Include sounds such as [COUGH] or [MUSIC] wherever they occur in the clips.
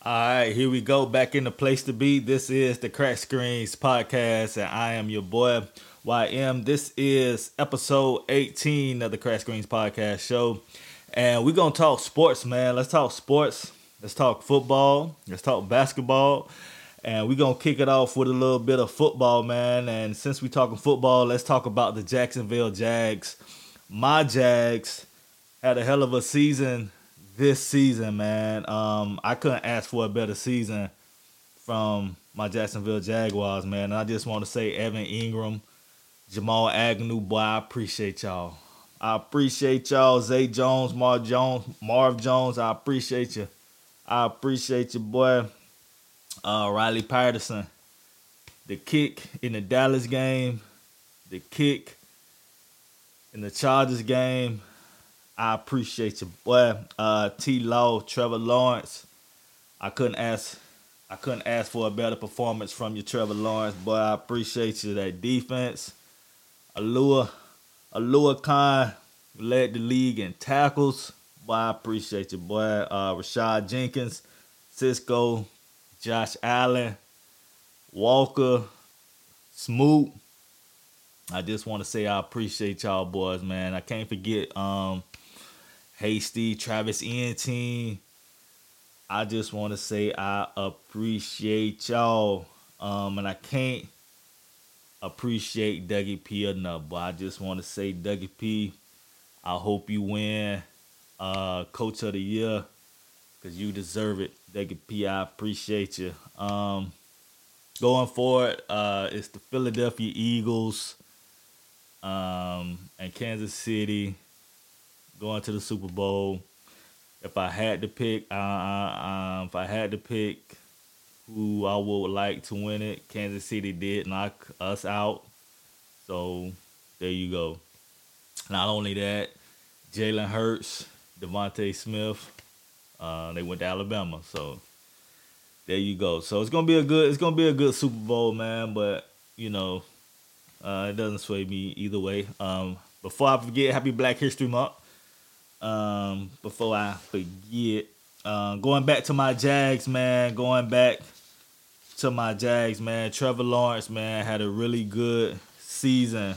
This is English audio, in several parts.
All right, here we go. Back in the place to be. This is the Crack Screens podcast, and I am your boy YM. This is episode 18 of the Crack Screens podcast show, and we're gonna talk sports, man. Let's talk sports. Let's talk football. Let's talk basketball, and we're gonna kick it off with a little bit of football, man. And since we're talking football, let's talk about the Jacksonville Jags. My Jags had a hell of a season this season, man. Um, I couldn't ask for a better season from my Jacksonville Jaguars, man. And I just want to say, Evan Engram, Jamal Agnew, boy, I appreciate y'all. I appreciate y'all, Zay Jones, Marv Jones, Marv Jones. I appreciate you. I appreciate you, boy. Uh, Riley Patterson, the kick in the Dallas game, the kick in the Chargers game, I appreciate you, boy. Uh, T. Law, Trevor Lawrence. I couldn't ask. I couldn't ask for a better performance from you, Trevor Lawrence. Boy, I appreciate you. That defense. Alua, Oluokun led the league in tackles. Boy, I appreciate you, boy. Uh, Rayshawn Jenkins, Cisco, Josh Allen, Walker, Smoot. I just want to say I appreciate y'all boys, man. I can't forget um Hasty, Travis Etienne. I just want to say I appreciate y'all. Um, and I can't appreciate Dougie P enough, but I just want to say, Dougie P, I hope you win uh, Coach of the Year because you deserve it. Dougie P, I appreciate you. Um, going forward, uh, it's the Philadelphia Eagles um, and Kansas City going to the Super Bowl. If I had to pick, uh, uh, if I had to pick who I would like to win it, Kansas City did knock us out. So there you go. Not only that, Jalen Hurts, DeVonta Smith, uh, they went to Alabama. So there you go. So it's gonna be a good, it's gonna be a good Super Bowl, man. But you know, uh, it doesn't sway me either way. Um, before I forget, Happy Black History Month. Um, before I forget, uh, going back to my Jags, man. Going back to my Jags, man. Trevor Lawrence, man, had a really good season.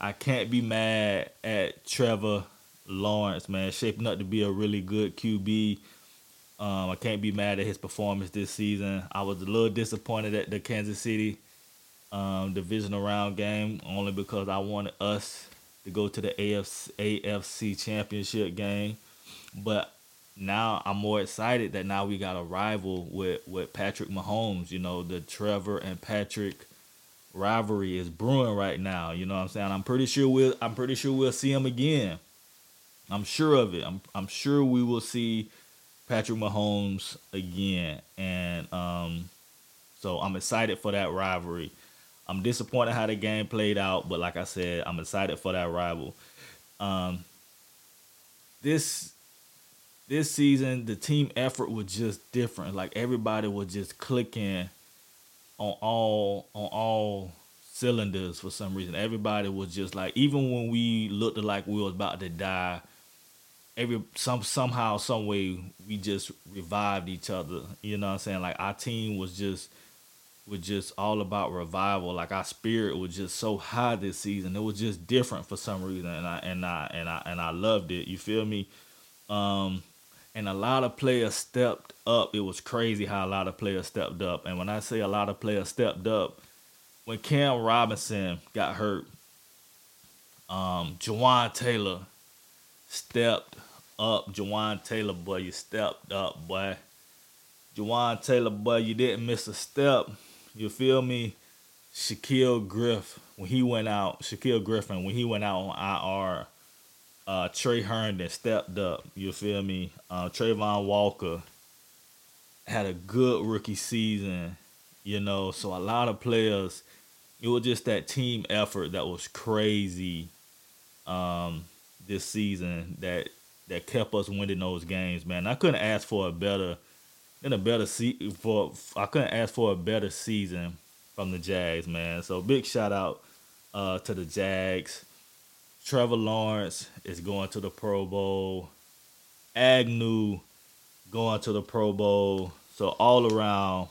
I can't be mad at Trevor Lawrence, man. Shaping up to be a really good QB. Um, I can't be mad at his performance this season. I was a little disappointed at the Kansas City um, divisional round game only because I wanted us to go to the AFC, AFC championship game. But now I'm more excited that now we got a rival with, with Patrick Mahomes. You know, the Trevor and Patrick rivalry is brewing right now. You know what I'm saying? I'm pretty sure we'll I'm pretty sure we'll see him again. I'm sure of it. I'm I'm sure we will see Patrick Mahomes again. And um so I'm excited for that rivalry. I'm disappointed how the game played out, but like I said, I'm excited for that rival. Um, this this season, the team effort was just different. Like everybody was just clicking on all on all cylinders for some reason. Everybody was just like, even when we looked like we was about to die, every some somehow, some way, we just revived each other. You know what I'm saying? Like our team was just was just all about revival. Like our spirit was just so high this season. It was just different for some reason, and I and I and I and I loved it. You feel me? Um, and a lot of players stepped up. It was crazy how a lot of players stepped up. And when I say a lot of players stepped up, when Cam Robinson got hurt, um, Jawaan Taylor stepped up. Jawaan Taylor, boy, you stepped up, boy. Jawaan Taylor, boy, you didn't miss a step. You feel me? Shaquill Griff, when he went out, Shaquill Griffin, when he went out on IR, uh, Tre Herndon stepped up. You feel me? Uh, Travon Walker had a good rookie season, you know. So a lot of players, it was just that team effort that was crazy um, this season that that kept us winning those games, man. I couldn't ask for a better in a better se- for I couldn't ask for a better season from the Jags, man. So big shout out uh, to the Jags. Trevor Lawrence is going to the Pro Bowl. Agnew going to the Pro Bowl. So all around,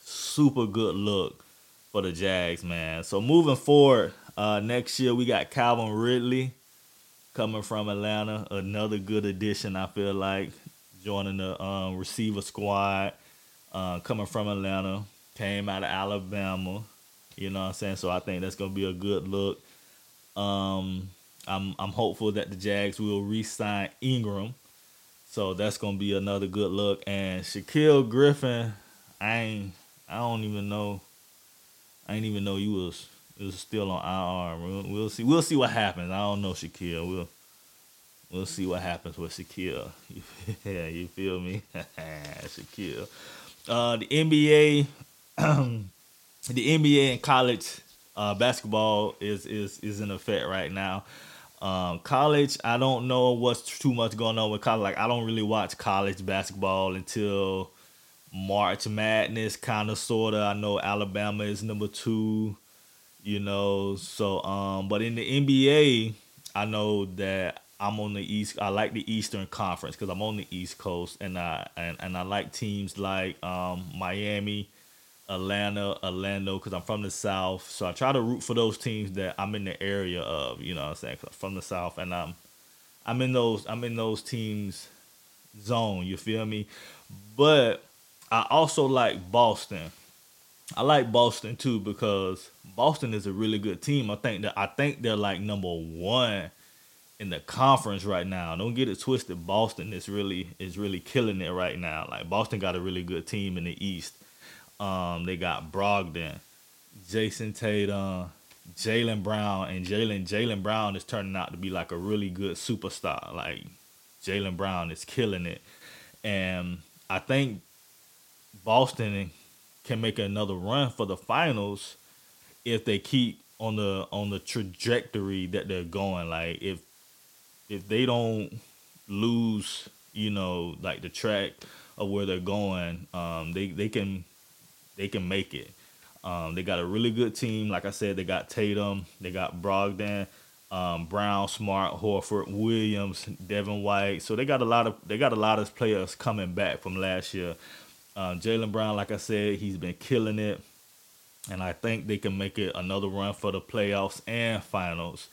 super good look for the Jags, man. So moving forward, uh, next year we got Calvin Ridley coming from Atlanta, another good addition. I feel like joining the um, receiver squad, uh, coming from Atlanta, came out of Alabama. You know what I'm saying? So I think that's gonna be a good look. Um, I'm I'm hopeful that the Jags will re-sign Engram. So that's gonna be another good look. And Shaquill Griffin, I ain't I don't even know. I ain't even know you was was still on IR. We'll, we'll see. We'll see what happens. I don't know Shaquill. We'll we'll see what happens with Shaquill. [LAUGHS] yeah, you feel me? [LAUGHS] Shaquill. Uh, the NBA, [CLEARS THROAT] the NBA and college uh, basketball is is is in effect right now. Um, college, I don't know what's too much going on with college. Like I don't really watch college basketball until March Madness, kind of sorta. I know Alabama is number two, you know. So, um, but in the NBA, I know that I'm on the East. I like the Eastern Conference because I'm on the East Coast, and I and, and I like teams like um, Miami, Atlanta, Orlando because I'm from the South. So I try to root for those teams that I'm in the area of. You know what I'm saying? I'm from the South, and I'm I'm in those I'm in those teams zone. You feel me? But I also like Boston. I like Boston too because Boston is a really good team. I think that I think they're like number one in the conference right now. Don't get it twisted. Boston is really is really killing it right now. Like Boston got a really good team in the East. Um, they got Brogdon, Jayson Tatum, Jaylen Brown, and Jaylen Jaylen Brown is turning out to be like a really good superstar. Like Jaylen Brown is killing it, and I think Boston can make another run for the finals if they keep on the on the trajectory that they're going. Like if if they don't lose, you know, like the track of where they're going, um, they they can they can make it. Um, they got a really good team. Like I said, they got Tatum, they got Brogdon, um, Brown, Smart, Horford, Williams, Devin White. So they got a lot of they got a lot of players coming back from last year. Um, Jaylen Brown, like I said, he's been killing it, and I think they can make it another run for the playoffs and finals.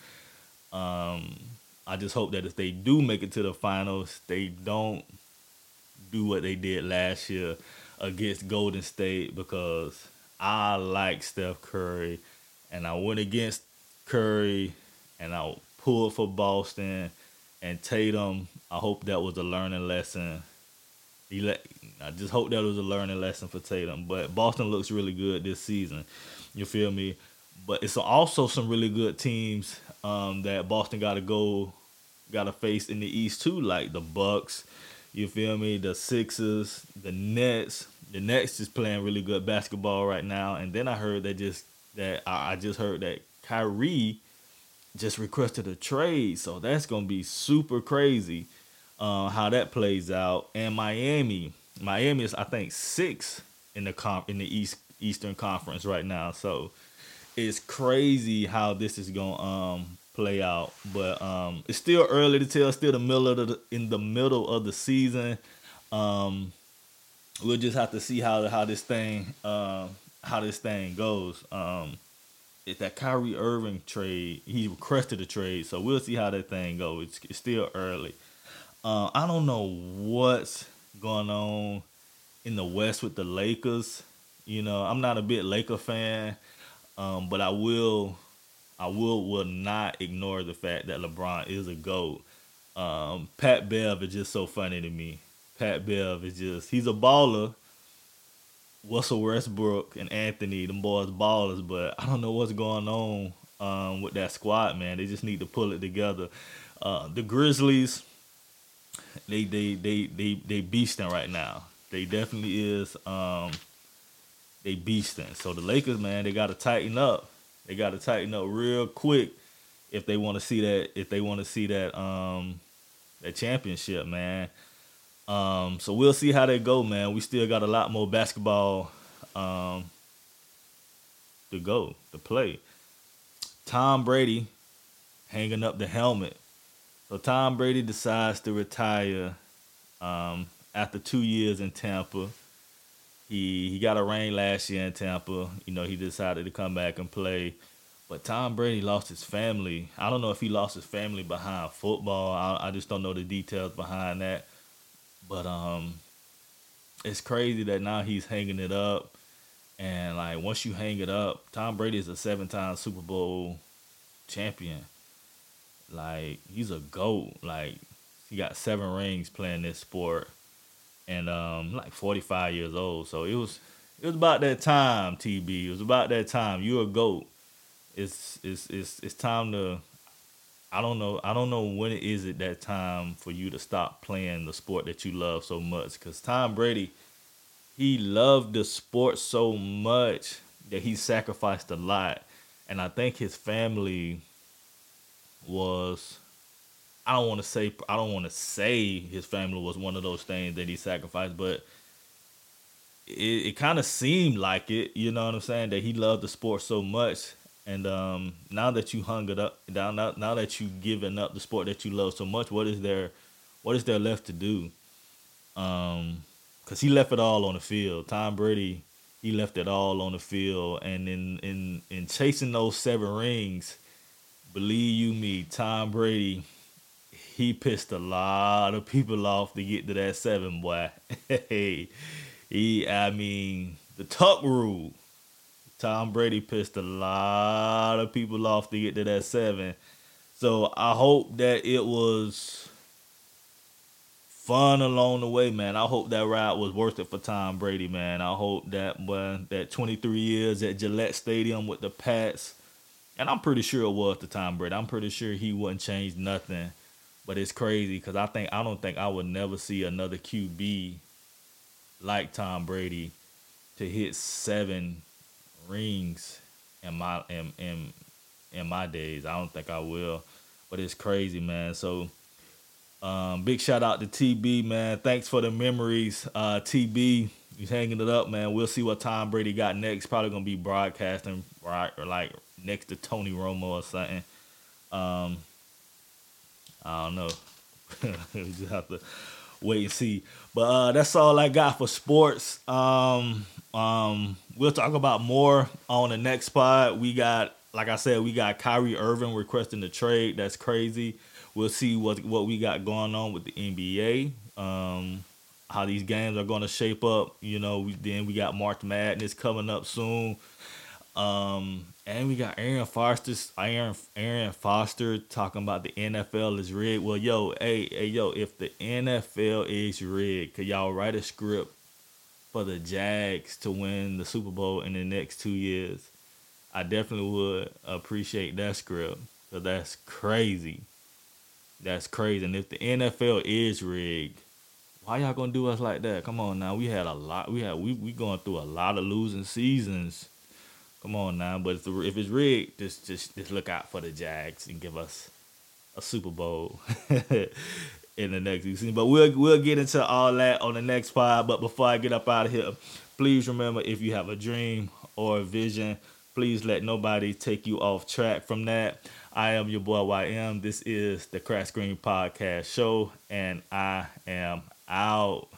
Um, I just hope that if they do make it to the finals, they don't do what they did last year against Golden State because I like Steph Curry and I went against Curry and I pulled for Boston and Tatum. I hope that was a learning lesson. I just hope that was a learning lesson for Tatum. But Boston looks really good this season. You feel me? But it's also some really good teams um, that Boston got to go, got to face in the East too, like the Bucks. You feel me? The Sixers, the Nets. The Nets is playing really good basketball right now. And then I heard that just that I just heard that Kyrie just requested a trade, so that's gonna be super crazy uh, how that plays out. And Miami, Miami is I think six in the comp in the East Eastern Conference right now, so it's crazy how this is gonna um, play out. But um, it's still early to tell. Still the middle of the in the middle of the season. Um, we'll just have to see how how this thing uh, how this thing goes. Um, it's that Kyrie Irving trade. He requested a trade, so we'll see how that thing goes. It's, it's still early. Uh, I don't know what's going on in the West with the Lakers. You know, I'm not a big Laker fan, um, but I will, I will, will not ignore the fact that LeBron is a goat. Um, Pat Bev is just so funny to me. Pat Bev is just, he's a baller. Russell Westbrook and Anthony, them boys ballers, but I don't know what's going on um, with that squad, man. They just need to pull it together. Uh, the Grizzlies, they they they they they beasting right now. They definitely is um they beasting. So the Lakers, man, they gotta tighten up. They gotta tighten up real quick if they wanna see that if they wanna see that um that championship, man. Um, so we'll see how they go, man. We still got a lot more basketball um, to go to play. Tom Brady hanging up the helmet. So Tom Brady decides to retire um, after two years in Tampa. He he got a ring last year in Tampa. You know, he decided to come back and play. But Tom Brady lost his family. I don't know if he lost his family behind football. I, I just don't know the details behind that. But um, it's crazy that now he's hanging it up. And like once you hang it up, Tom Brady is a seven-time Super Bowl champion. Like he's a goat. Like he got seven rings playing this sport, and um, like forty-five years old. So it was it was about that time, TB. It was about that time. You're a goat. It's it's it's it's time to. I don't know. I don't know when it is at that time for you to stop playing the sport that you love so much. Cause Tom Brady, he loved the sport so much that he sacrificed a lot, and I think his family was I don't want to say I don't want to say his family was one of those things that he sacrificed, but it, it kind of seemed like it. You know what I'm saying? That he loved the sport so much, and um, now that you hung it up, now now, that you given up the sport that you love so much, what is there, what is there left to do? Um, cause he left it all on the field. Tom Brady, he left it all on the field, and in in in chasing those seven rings believe you me, Tom Brady, he pissed a lot of people off to get to that seven, boy. [LAUGHS] Hey, he, I mean, the tuck rule. Tom Brady pissed a lot of people off to get to that seven. So I hope that it was fun along the way, man. I hope that ride was worth it for Tom Brady, man. I hope that when that 23 years at Gillette Stadium with the Pats and I'm pretty sure it was the Tom Brady. I'm pretty sure he wouldn't change nothing. But it's crazy because I think I don't think I would never see another QB like Tom Brady to hit seven rings in my in in in my days. I don't think I will. But it's crazy, man. So um, big shout out to TB, man. Thanks for the memories. Uh, TB, he's hanging it up, man. We'll see what Tom Brady got next. Probably gonna be broadcasting right or like next to Tony Romo or something. Um, I don't know. [LAUGHS] we just have to wait and see. But uh, that's all I got for sports. Um, um, we'll talk about more on the next pod. We got, like I said, we got Kyrie Irving requesting the trade. That's crazy. We'll see what what we got going on with the NBA. Um, how these games are going to shape up. You know, we, then we got March Madness coming up soon. Um, and we got Aaron Foster, Arian, Arian Foster talking about the NFL is rigged. Well, yo, hey, hey, yo, if the NFL is rigged, could y'all write a script for the Jags to win the Super Bowl in the next two years? I definitely would appreciate that script. Cause that's crazy. That's crazy. And if the NFL is rigged, why y'all gonna do us like that? Come on now. We had a lot. We had we we going through a lot of losing seasons Come on now, but if, the, if it's rigged, just just just look out for the Jags and give us a Super Bowl [LAUGHS] in the next season. But we'll we'll get into all that on the next pod. But before I get up out of here, please remember if you have a dream or a vision, please let nobody take you off track from that. I am your boy YM. This is the Crash Screen Podcast Show, and I am out.